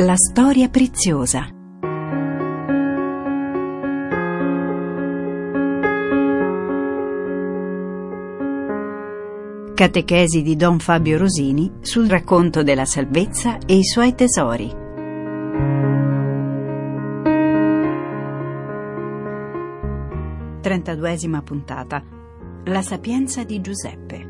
La storia preziosa. Catechesi di Don Fabio Rosini sul racconto della salvezza e i suoi tesori. Trentaduesima puntata. La sapienza di Giuseppe.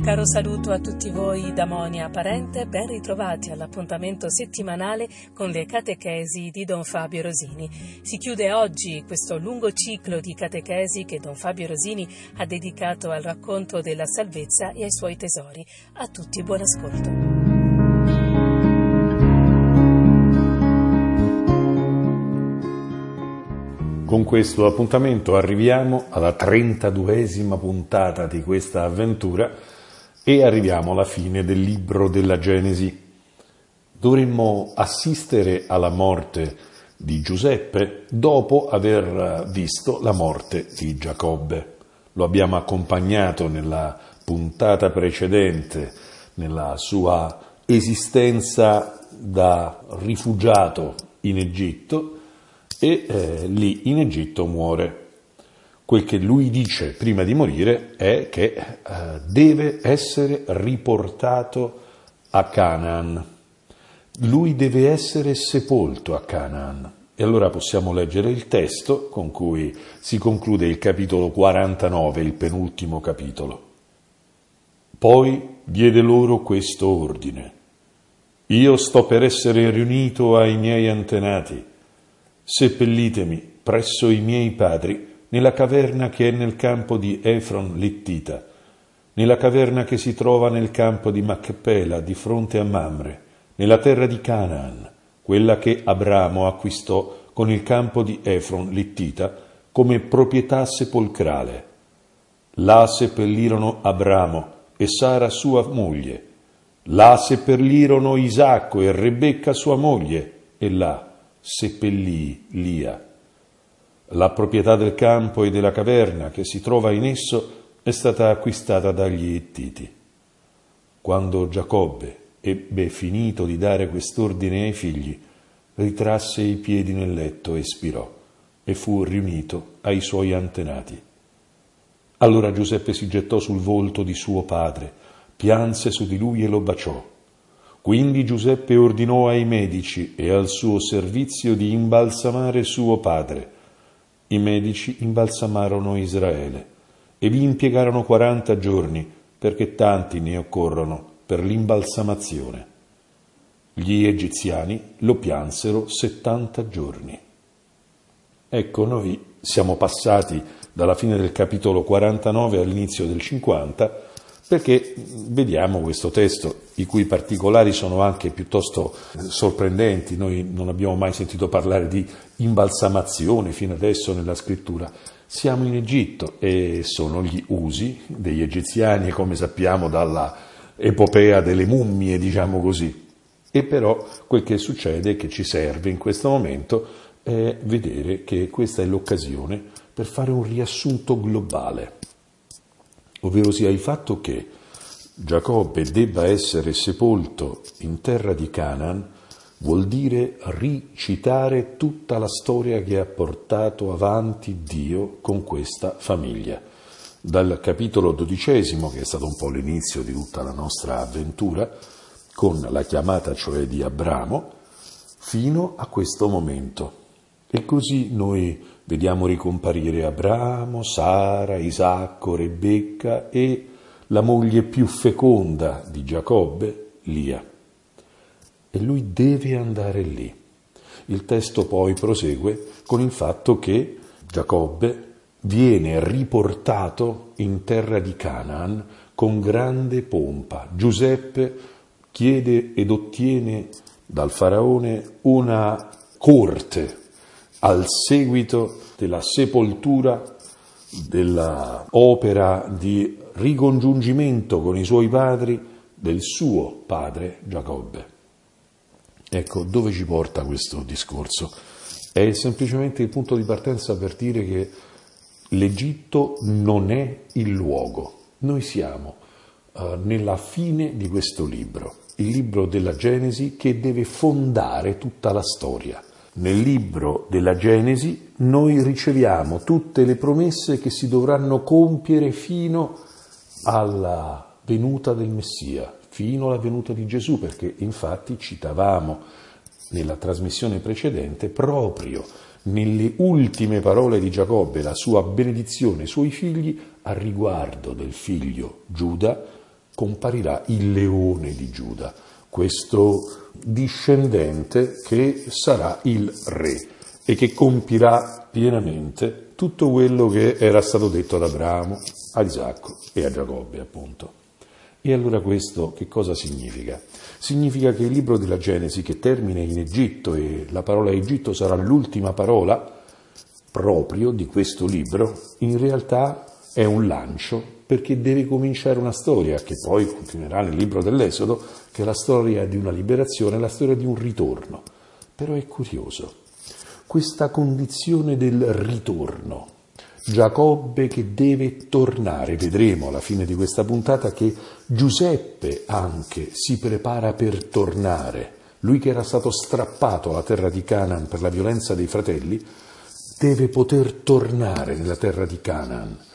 Un caro saluto a tutti voi da Monia Parente, ben ritrovati all'appuntamento settimanale con le catechesi di Don Fabio Rosini. Si chiude oggi questo lungo ciclo di catechesi che Don Fabio Rosini ha dedicato al racconto della salvezza e ai suoi tesori. A tutti buon ascolto. Con questo appuntamento arriviamo alla 32esima puntata di questa avventura e arriviamo alla fine del libro della Genesi. Dovremmo assistere alla morte di Giuseppe dopo aver visto la morte di Giacobbe. Lo abbiamo accompagnato nella puntata precedente, nella sua esistenza da rifugiato in Egitto e eh, lì in Egitto muore quel che lui dice prima di morire è che eh, deve essere riportato a Canaan. Lui deve essere sepolto a Canaan. E allora possiamo leggere il testo con cui si conclude il capitolo 49, il penultimo capitolo. Poi diede loro questo ordine. Io sto per essere riunito ai miei antenati. Seppellitemi presso i miei padri nella caverna che è nel campo di Efron Littita, nella caverna che si trova nel campo di Macpela di fronte a Mamre, nella terra di Canaan, quella che Abramo acquistò con il campo di Efron Littita come proprietà sepolcrale. Là seppellirono Abramo e Sara sua moglie, là seppellirono Isacco e Rebecca sua moglie, e là seppellì Lia. La proprietà del campo e della caverna che si trova in esso è stata acquistata dagli Ittiti. Quando Giacobbe ebbe finito di dare quest'ordine ai figli, ritrasse i piedi nel letto e spirò, e fu riunito ai suoi antenati. Allora Giuseppe si gettò sul volto di suo padre, pianse su di lui e lo baciò. Quindi Giuseppe ordinò ai medici e al suo servizio di imbalsamare suo padre, i medici imbalsamarono Israele e vi impiegarono quaranta giorni perché tanti ne occorrono per l'imbalsamazione. Gli egiziani lo piansero settanta giorni. Ecco, noi siamo passati dalla fine del capitolo 49 all'inizio del 50 perché vediamo questo testo, i cui particolari sono anche piuttosto sorprendenti. Noi non abbiamo mai sentito parlare di imbalsamazione fino adesso nella scrittura. Siamo in Egitto e sono gli usi degli egiziani, come sappiamo dalla epopea delle mummie, diciamo così. E però quel che succede, che ci serve in questo momento, è vedere che questa è l'occasione per fare un riassunto globale ovvero sia il fatto che Giacobbe debba essere sepolto in terra di Canaan, vuol dire ricitare tutta la storia che ha portato avanti Dio con questa famiglia. Dal capitolo dodicesimo, che è stato un po' l'inizio di tutta la nostra avventura, con la chiamata cioè di Abramo, fino a questo momento. E così noi vediamo ricomparire Abramo, Sara, Isacco, Rebecca e la moglie più feconda di Giacobbe, Lia. E lui deve andare lì. Il testo poi prosegue con il fatto che Giacobbe viene riportato in terra di Canaan con grande pompa. Giuseppe chiede ed ottiene dal faraone una corte al seguito della sepoltura dell'opera di ricongiungimento con i suoi padri del suo padre Giacobbe. Ecco, dove ci porta questo discorso? È semplicemente il punto di partenza per dire che l'Egitto non è il luogo, Noi siamo uh, nella fine di questo libro, il libro della Genesi che deve fondare tutta la storia. Nel libro della Genesi noi riceviamo tutte le promesse che si dovranno compiere fino alla venuta del Messia, fino alla venuta di Gesù, perché infatti citavamo nella trasmissione precedente proprio nelle ultime parole di Giacobbe la sua benedizione ai suoi figli, a riguardo del figlio Giuda comparirà il leone di Giuda, questo discendente che sarà il re e che compirà pienamente tutto quello che era stato detto ad Abramo, a Isacco e a Giacobbe, appunto. E allora questo che cosa significa? Significa che il libro della Genesi, che termina in Egitto e la parola Egitto sarà l'ultima parola proprio di questo libro, in realtà è un lancio perché deve cominciare una storia che poi continuerà nel libro dell'Esodo, che è la storia di una liberazione, la storia di un ritorno. Però è curioso, questa condizione del ritorno, Giacobbe che deve tornare, vedremo alla fine di questa puntata che Giuseppe anche si prepara per tornare, lui che era stato strappato alla terra di Canaan per la violenza dei fratelli, deve poter tornare nella terra di Canaan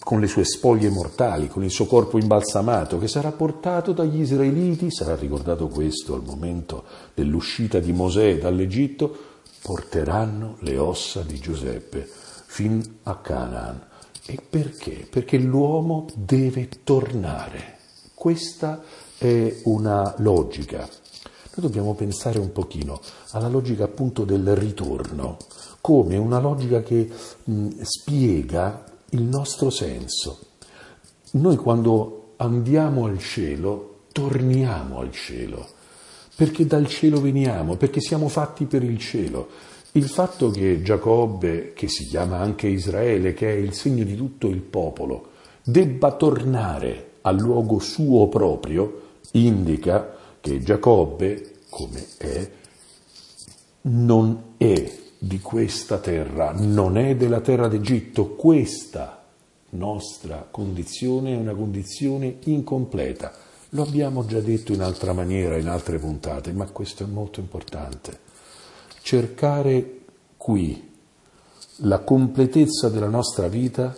con le sue spoglie mortali, con il suo corpo imbalsamato, che sarà portato dagli israeliti, sarà ricordato questo al momento dell'uscita di Mosè dall'Egitto, porteranno le ossa di Giuseppe fin a Canaan. E perché? Perché l'uomo deve tornare. Questa è una logica. Noi dobbiamo pensare un pochino alla logica appunto del ritorno, come una logica che mh, spiega il nostro senso. Noi quando andiamo al cielo, torniamo al cielo, perché dal cielo veniamo, perché siamo fatti per il cielo. Il fatto che Giacobbe, che si chiama anche Israele, che è il segno di tutto il popolo, debba tornare al luogo suo proprio, indica che Giacobbe, come è, non è di questa terra, non è della terra d'Egitto, questa nostra condizione è una condizione incompleta. Lo abbiamo già detto in altra maniera, in altre puntate, ma questo è molto importante cercare qui la completezza della nostra vita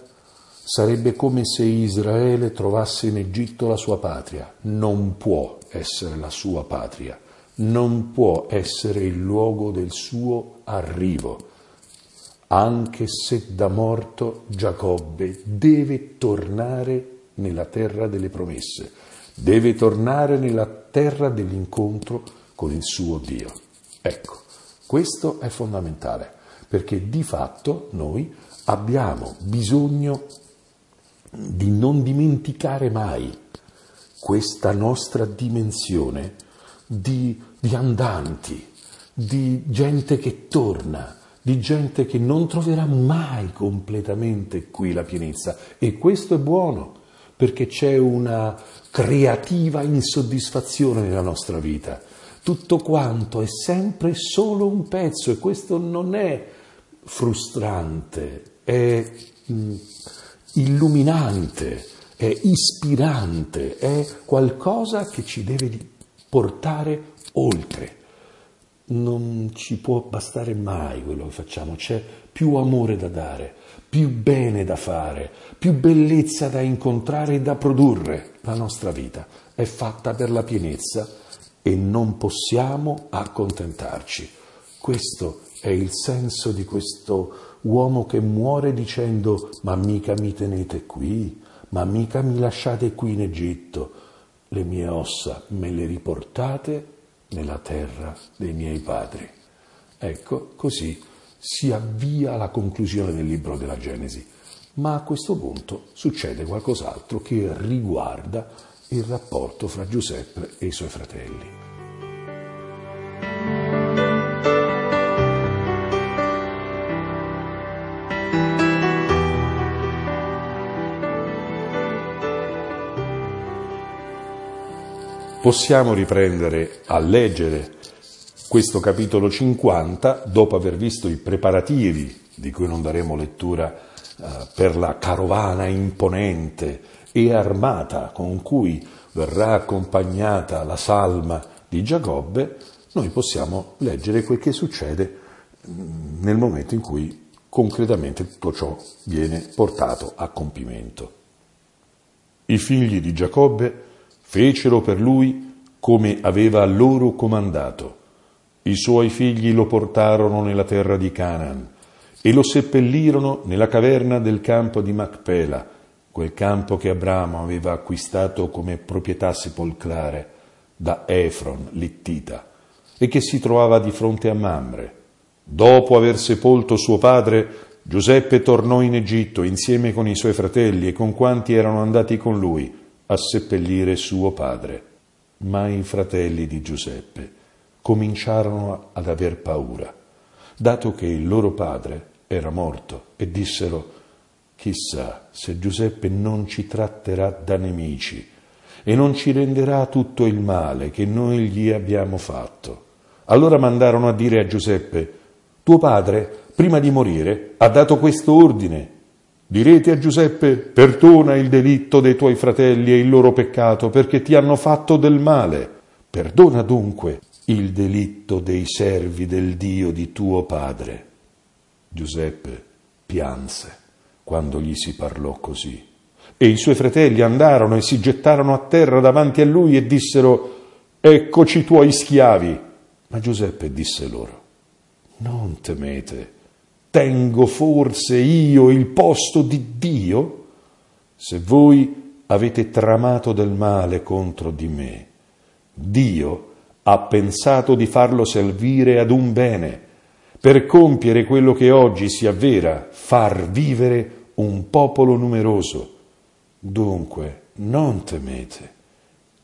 sarebbe come se Israele trovasse in Egitto la sua patria. Non può essere la sua patria, non può essere il luogo del suo arrivo. Anche se da morto Giacobbe deve tornare nella terra delle promesse, deve tornare nella terra dell'incontro con il suo Dio. Ecco, questo è fondamentale perché di fatto noi abbiamo bisogno di non dimenticare mai questa nostra dimensione di, di andanti, di gente che torna, di gente che non troverà mai completamente qui la pienezza. E questo è buono, perché c'è una creativa insoddisfazione nella nostra vita tutto quanto è sempre solo un pezzo e questo non è frustrante, è mm, illuminante, è ispirante, è qualcosa che ci deve portare oltre. Non ci può bastare mai quello che facciamo, c'è più amore da dare, più bene da fare, più bellezza da incontrare e da produrre. La nostra vita è fatta per la pienezza e non possiamo accontentarci. Questo è il senso di questo uomo che muore dicendo ma mica mi tenete qui, ma mica mi lasciate qui in Egitto, le mie ossa me le riportate nella terra dei miei padri. Ecco, così si avvia alla conclusione del libro della Genesi, ma a questo punto succede qualcos'altro che riguarda il rapporto fra Giuseppe e i suoi fratelli. Possiamo riprendere a leggere questo capitolo 50 dopo aver visto i preparativi di cui non daremo lettura uh, per la carovana imponente e armata con cui verrà accompagnata la salma di Giacobbe, noi possiamo leggere quel che succede mm, nel momento in cui concretamente tutto ciò viene portato a compimento. I figli di Giacobbe fecero per lui come aveva loro comandato. I suoi figli lo portarono nella terra di Canaan e lo seppellirono nella caverna del campo di Macpela, quel campo che Abramo aveva acquistato come proprietà sepolcrale da Efron, littita, e che si trovava di fronte a Mamre. Dopo aver sepolto suo padre, Giuseppe tornò in Egitto insieme con i suoi fratelli e con quanti erano andati con lui a seppellire suo padre. Ma i fratelli di Giuseppe cominciarono ad aver paura, dato che il loro padre era morto, e dissero Chissà se Giuseppe non ci tratterà da nemici e non ci renderà tutto il male che noi gli abbiamo fatto. Allora mandarono a dire a Giuseppe, tuo padre, prima di morire, ha dato questo ordine. Direte a Giuseppe, perdona il delitto dei tuoi fratelli e il loro peccato, perché ti hanno fatto del male. Perdona dunque il delitto dei servi del Dio di tuo padre. Giuseppe pianse quando gli si parlò così. E i suoi fratelli andarono e si gettarono a terra davanti a lui e dissero, Eccoci i tuoi schiavi. Ma Giuseppe disse loro, Non temete, tengo forse io il posto di Dio? Se voi avete tramato del male contro di me, Dio ha pensato di farlo servire ad un bene, per compiere quello che oggi si avvera, far vivere un popolo numeroso. Dunque, non temete,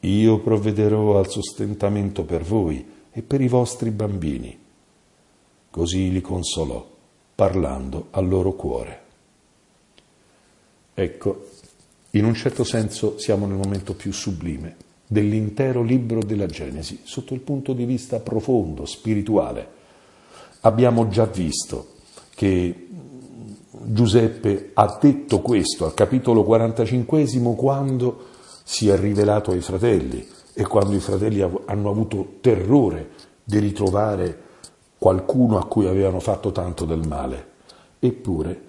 io provvederò al sostentamento per voi e per i vostri bambini. Così li consolò, parlando al loro cuore. Ecco, in un certo senso siamo nel momento più sublime dell'intero libro della Genesi, sotto il punto di vista profondo, spirituale. Abbiamo già visto che Giuseppe ha detto questo al capitolo 45 quando si è rivelato ai fratelli e quando i fratelli hanno avuto terrore di ritrovare qualcuno a cui avevano fatto tanto del male. Eppure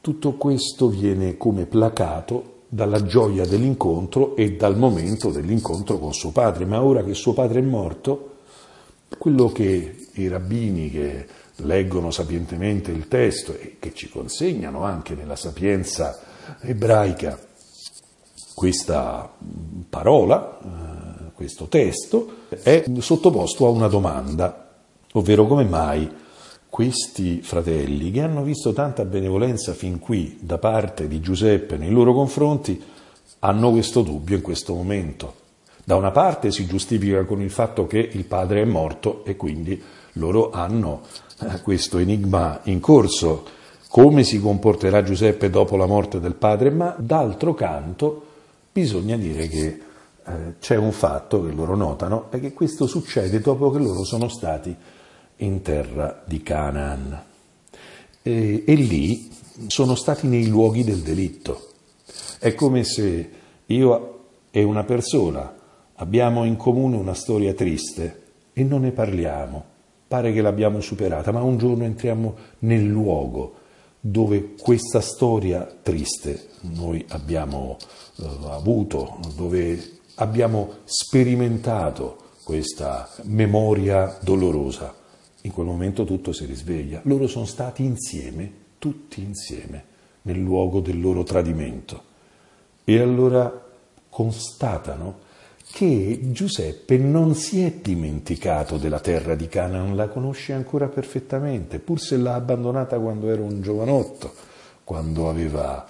tutto questo viene come placato dalla gioia dell'incontro e dal momento dell'incontro con suo padre, ma ora che suo padre è morto, quello che i rabbini che leggono sapientemente il testo e che ci consegnano anche nella sapienza ebraica questa parola, eh, questo testo, è sottoposto a una domanda, ovvero come mai questi fratelli che hanno visto tanta benevolenza fin qui da parte di Giuseppe nei loro confronti hanno questo dubbio in questo momento. Da una parte si giustifica con il fatto che il padre è morto e quindi loro hanno eh, questo enigma in corso, come si comporterà Giuseppe dopo la morte del padre, ma d'altro canto bisogna dire che eh, c'è un fatto che loro notano, è che questo succede dopo che loro sono stati in terra di Canaan e, e lì sono stati nei luoghi del delitto. È come se io e una persona abbiamo in comune una storia triste e non ne parliamo pare che l'abbiamo superata, ma un giorno entriamo nel luogo dove questa storia triste noi abbiamo eh, avuto, dove abbiamo sperimentato questa memoria dolorosa. In quel momento tutto si risveglia. Loro sono stati insieme, tutti insieme, nel luogo del loro tradimento. E allora constatano che Giuseppe non si è dimenticato della terra di Canaan, la conosce ancora perfettamente, pur se l'ha abbandonata quando era un giovanotto, quando aveva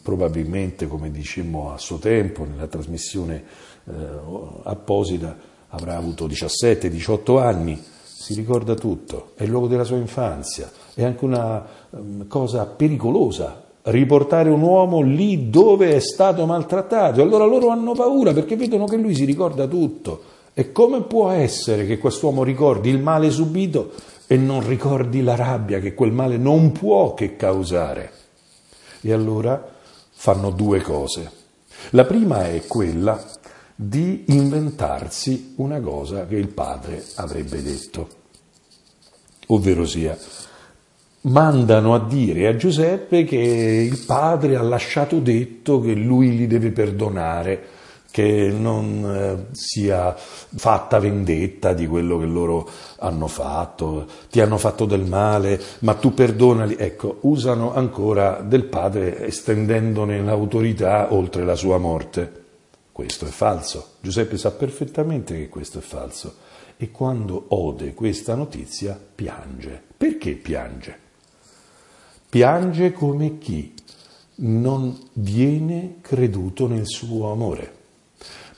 probabilmente, come dicemmo a suo tempo nella trasmissione eh, apposita, avrà avuto 17-18 anni, si ricorda tutto, è il luogo della sua infanzia, è anche una um, cosa pericolosa riportare un uomo lì dove è stato maltrattato. Allora loro hanno paura perché vedono che lui si ricorda tutto. E come può essere che quest'uomo ricordi il male subito e non ricordi la rabbia che quel male non può che causare? E allora fanno due cose. La prima è quella di inventarsi una cosa che il padre avrebbe detto, ovvero sia, mandano a dire a Giuseppe che il padre ha lasciato detto che lui li deve perdonare, che non eh, sia fatta vendetta di quello che loro hanno fatto, ti hanno fatto del male, ma tu perdonali. Ecco, usano ancora del padre estendendone l'autorità oltre la sua morte. Questo è falso. Giuseppe sa perfettamente che questo è falso e quando ode questa notizia piange. Perché piange? Piange come chi non viene creduto nel suo amore.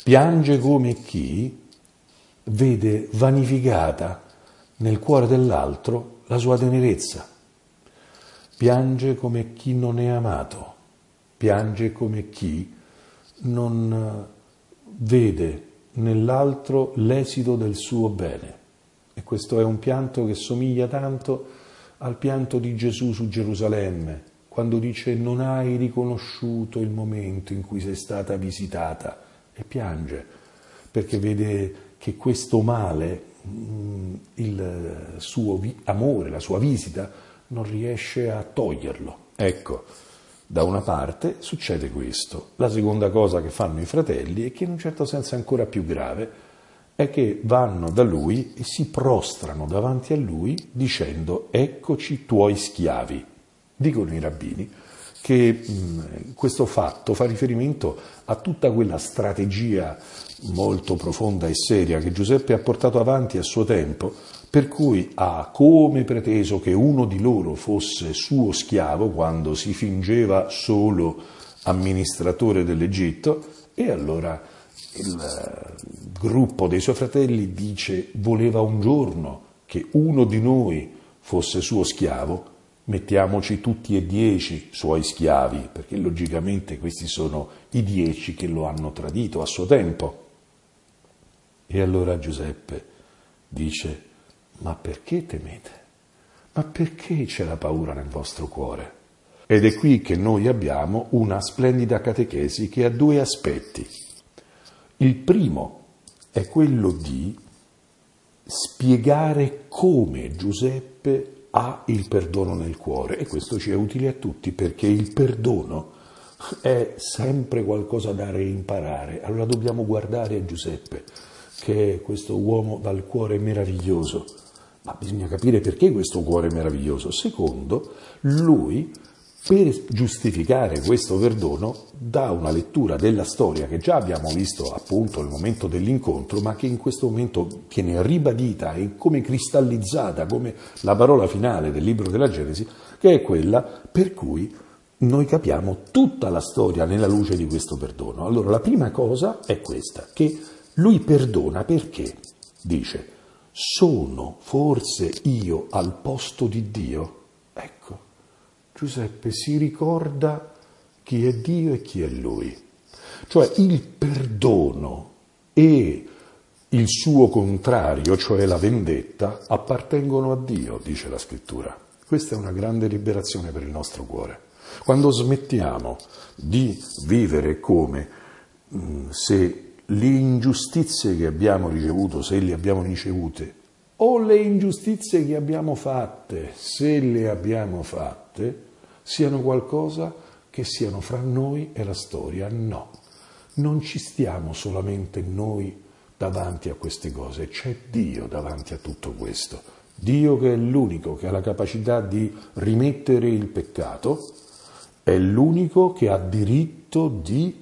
Piange come chi vede vanificata nel cuore dell'altro la sua tenerezza. Piange come chi non è amato. Piange come chi non vede nell'altro l'esito del suo bene. E questo è un pianto che somiglia tanto al pianto di Gesù su Gerusalemme, quando dice non hai riconosciuto il momento in cui sei stata visitata e piange perché vede che questo male, mm, il suo amore, la sua visita, non riesce a toglierlo. Ecco, da una parte succede questo. La seconda cosa che fanno i fratelli, e che in un certo senso è ancora più grave, è che vanno da lui e si prostrano davanti a lui dicendo eccoci tuoi schiavi. Dicono i rabbini che mh, questo fatto fa riferimento a tutta quella strategia molto profonda e seria che Giuseppe ha portato avanti a suo tempo, per cui ha come preteso che uno di loro fosse suo schiavo quando si fingeva solo amministratore dell'Egitto e allora il eh, gruppo dei suoi fratelli dice voleva un giorno che uno di noi fosse suo schiavo, mettiamoci tutti e dieci suoi schiavi, perché logicamente questi sono i dieci che lo hanno tradito a suo tempo. E allora Giuseppe dice, ma perché temete? Ma perché c'è la paura nel vostro cuore? Ed è qui che noi abbiamo una splendida catechesi che ha due aspetti. Il primo è quello di spiegare come Giuseppe ha il perdono nel cuore e questo ci è utile a tutti perché il perdono è sempre qualcosa da reimparare. Allora dobbiamo guardare a Giuseppe, che è questo uomo dal cuore meraviglioso, ma bisogna capire perché questo cuore è meraviglioso. Secondo, lui per giustificare questo perdono dà una lettura della storia che già abbiamo visto appunto nel momento dell'incontro, ma che in questo momento viene ribadita e come cristallizzata come la parola finale del libro della Genesi, che è quella per cui noi capiamo tutta la storia nella luce di questo perdono. Allora la prima cosa è questa, che lui perdona perché dice sono forse io al posto di Dio? Ecco, Giuseppe si ricorda chi è Dio e chi è lui. Cioè il perdono e il suo contrario, cioè la vendetta, appartengono a Dio, dice la scrittura. Questa è una grande liberazione per il nostro cuore. Quando smettiamo di vivere come mm, se le ingiustizie che abbiamo ricevuto, se le abbiamo ricevute, o le ingiustizie che abbiamo fatte, se le abbiamo fatte, siano qualcosa che siano fra noi e la storia. No, non ci stiamo solamente noi davanti a queste cose, c'è Dio davanti a tutto questo. Dio che è l'unico che ha la capacità di rimettere il peccato, è l'unico che ha diritto di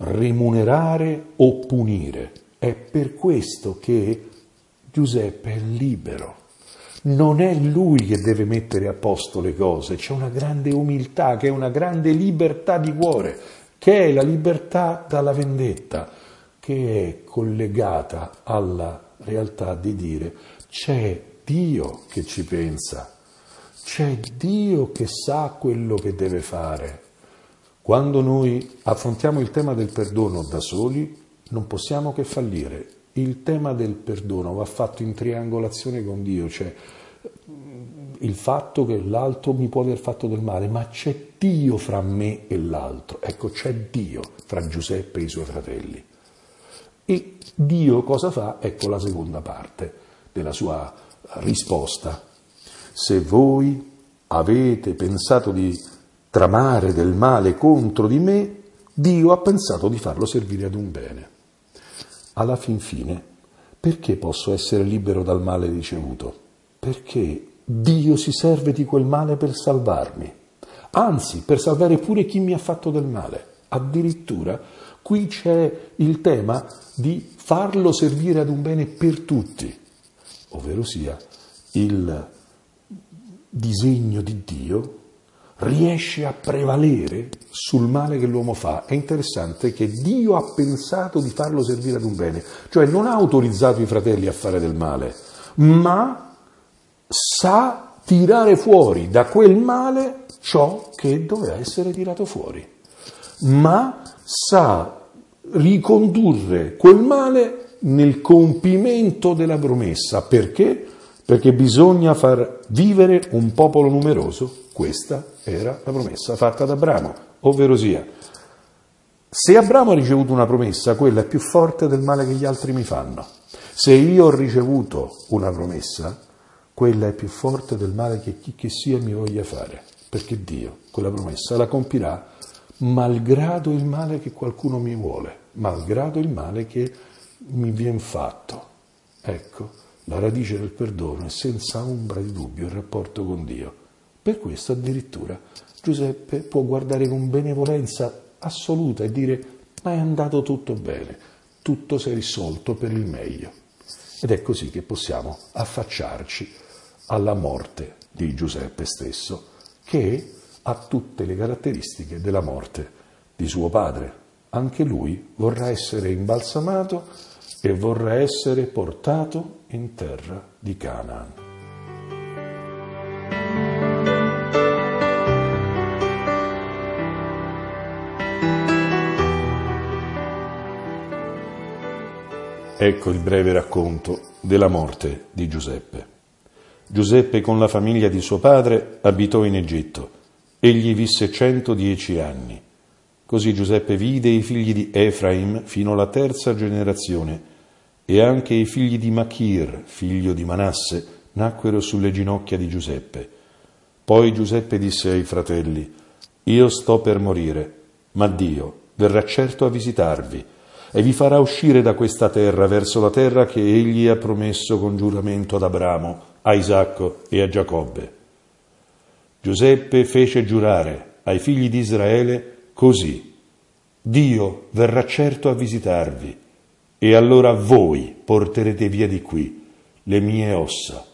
remunerare o punire. È per questo che Giuseppe è libero non è lui che deve mettere a posto le cose, c'è una grande umiltà, che è una grande libertà di cuore, che è la libertà dalla vendetta, che è collegata alla realtà di dire c'è Dio che ci pensa, c'è Dio che sa quello che deve fare. Quando noi affrontiamo il tema del perdono da soli, non possiamo che fallire il tema del perdono va fatto in triangolazione con Dio, cioè il fatto che l'altro mi può aver fatto del male, ma c'è Dio fra me e l'altro. Ecco, c'è Dio fra Giuseppe e i suoi fratelli. E Dio cosa fa? Ecco la seconda parte della sua risposta. Se voi avete pensato di tramare del male contro di me, Dio ha pensato di farlo servire ad un bene. Alla fin fine, perché posso essere libero dal male ricevuto? Perché Dio si serve di quel male per salvarmi, anzi per salvare pure chi mi ha fatto del male. Addirittura qui c'è il tema di farlo servire ad un bene per tutti, ovvero sia il disegno di Dio riesce a prevalere sul male che l'uomo fa. È interessante che Dio ha pensato di farlo servire ad un bene, cioè non ha autorizzato i fratelli a fare del male, ma sa tirare fuori da quel male ciò che doveva essere tirato fuori, ma sa ricondurre quel male nel compimento della promessa. Perché? Perché bisogna far vivere un popolo numeroso. Questa era la promessa fatta ad Abramo, ovvero sia, se Abramo ha ricevuto una promessa, quella è più forte del male che gli altri mi fanno. Se io ho ricevuto una promessa, quella è più forte del male che chi che sia mi voglia fare, perché Dio quella promessa la compirà malgrado il male che qualcuno mi vuole, malgrado il male che mi viene fatto. Ecco, la radice del perdono è senza ombra di dubbio il rapporto con Dio. Per questo addirittura Giuseppe può guardare con benevolenza assoluta e dire ma è andato tutto bene, tutto si è risolto per il meglio. Ed è così che possiamo affacciarci alla morte di Giuseppe stesso, che ha tutte le caratteristiche della morte di suo padre. Anche lui vorrà essere imbalsamato e vorrà essere portato in terra di Canaan. Ecco il breve racconto della morte di Giuseppe. Giuseppe con la famiglia di suo padre abitò in Egitto. Egli visse 110 anni. Così Giuseppe vide i figli di Efraim fino alla terza generazione e anche i figli di Machir, figlio di Manasse, nacquero sulle ginocchia di Giuseppe. Poi Giuseppe disse ai fratelli, Io sto per morire, ma Dio verrà certo a visitarvi e vi farà uscire da questa terra verso la terra che egli ha promesso con giuramento ad Abramo, a Isacco e a Giacobbe. Giuseppe fece giurare ai figli di Israele così, Dio verrà certo a visitarvi e allora voi porterete via di qui le mie ossa.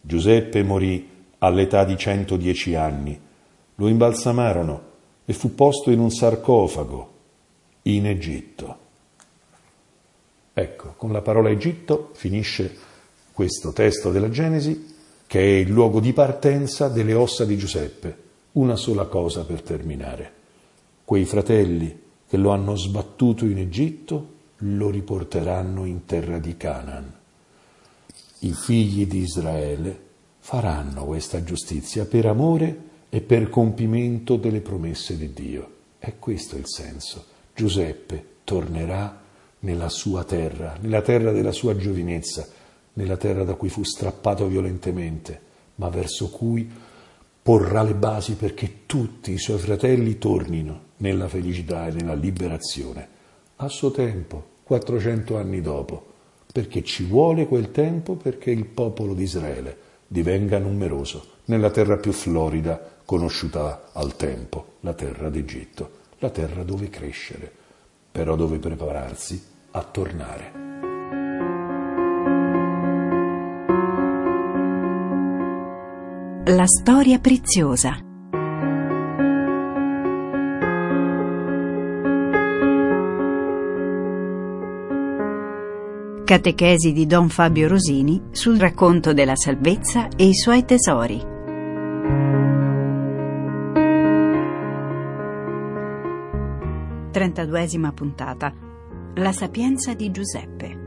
Giuseppe morì all'età di 110 anni, lo imbalsamarono e fu posto in un sarcofago in Egitto. Ecco, con la parola Egitto finisce questo testo della Genesi, che è il luogo di partenza delle ossa di Giuseppe. Una sola cosa per terminare. Quei fratelli che lo hanno sbattuto in Egitto lo riporteranno in terra di Canaan. I figli di Israele faranno questa giustizia per amore e per compimento delle promesse di Dio. È questo il senso. Giuseppe tornerà nella sua terra, nella terra della sua giovinezza, nella terra da cui fu strappato violentemente, ma verso cui porrà le basi perché tutti i suoi fratelli tornino nella felicità e nella liberazione. A suo tempo, 400 anni dopo, perché ci vuole quel tempo perché il popolo di Israele divenga numeroso nella terra più florida conosciuta al tempo, la terra d'Egitto la terra dove crescere, però dove prepararsi a tornare. La storia preziosa. Catechesi di Don Fabio Rosini sul racconto della salvezza e i suoi tesori. 32esima puntata. La sapienza di Giuseppe.